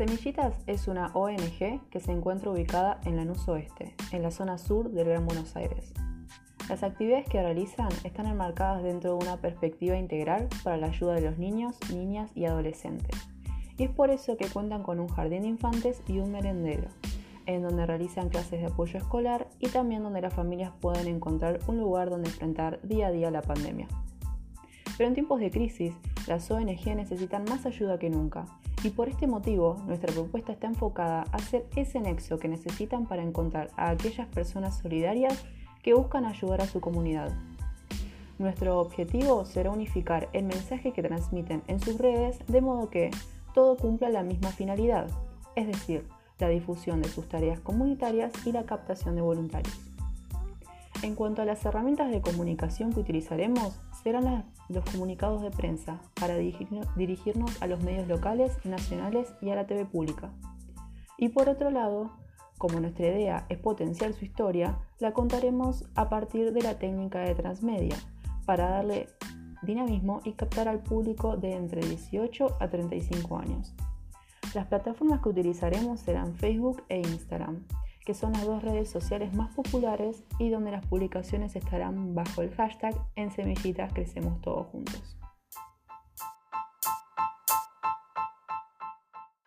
Semillitas es una ONG que se encuentra ubicada en Lanús Oeste, en la zona sur del Gran Buenos Aires. Las actividades que realizan están enmarcadas dentro de una perspectiva integral para la ayuda de los niños, niñas y adolescentes. Y es por eso que cuentan con un jardín de infantes y un merendero, en donde realizan clases de apoyo escolar y también donde las familias pueden encontrar un lugar donde enfrentar día a día la pandemia. Pero en tiempos de crisis, las ONG necesitan más ayuda que nunca, y por este motivo nuestra propuesta está enfocada a hacer ese nexo que necesitan para encontrar a aquellas personas solidarias que buscan ayudar a su comunidad. Nuestro objetivo será unificar el mensaje que transmiten en sus redes de modo que todo cumpla la misma finalidad, es decir, la difusión de sus tareas comunitarias y la captación de voluntarios. En cuanto a las herramientas de comunicación que utilizaremos, serán los comunicados de prensa para dirigirnos a los medios locales, nacionales y a la TV pública. Y por otro lado, como nuestra idea es potenciar su historia, la contaremos a partir de la técnica de transmedia, para darle dinamismo y captar al público de entre 18 a 35 años. Las plataformas que utilizaremos serán Facebook e Instagram que son las dos redes sociales más populares y donde las publicaciones estarán bajo el hashtag En Semillitas Crecemos Todos Juntos.